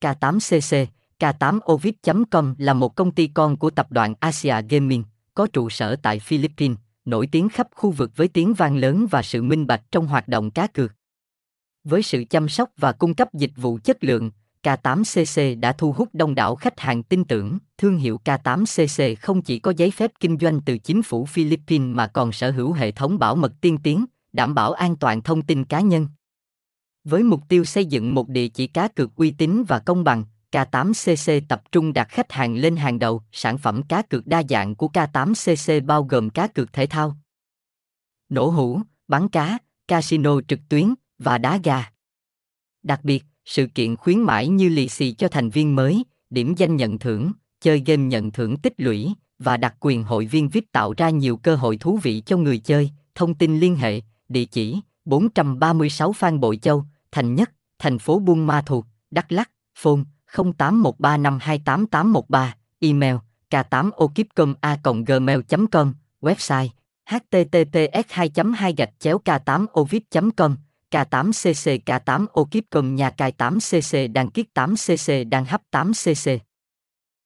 K8cc, K8ovid.com là một công ty con của tập đoàn Asia Gaming, có trụ sở tại Philippines, nổi tiếng khắp khu vực với tiếng vang lớn và sự minh bạch trong hoạt động cá cược. Với sự chăm sóc và cung cấp dịch vụ chất lượng, K8cc đã thu hút đông đảo khách hàng tin tưởng. Thương hiệu K8cc không chỉ có giấy phép kinh doanh từ chính phủ Philippines mà còn sở hữu hệ thống bảo mật tiên tiến, đảm bảo an toàn thông tin cá nhân. Với mục tiêu xây dựng một địa chỉ cá cược uy tín và công bằng, K8cc tập trung đặt khách hàng lên hàng đầu. Sản phẩm cá cược đa dạng của K8cc bao gồm cá cược thể thao, nổ hũ, bắn cá, casino trực tuyến và đá gà. Đặc biệt, sự kiện khuyến mãi như lì xì cho thành viên mới, điểm danh nhận thưởng, chơi game nhận thưởng tích lũy và đặc quyền hội viên VIP tạo ra nhiều cơ hội thú vị cho người chơi. Thông tin liên hệ, địa chỉ 436 Phan Bội Châu, Thành Nhất, thành phố Buôn Ma Thuột, Đắk Lắk, phone 0813528813, email k8okipcom a gmail com website https 2 2 gạch chéo k 8 ovid com K8cc K8 Okipcom nhà cài 8cc đăng kiết 8cc đăng hấp 8cc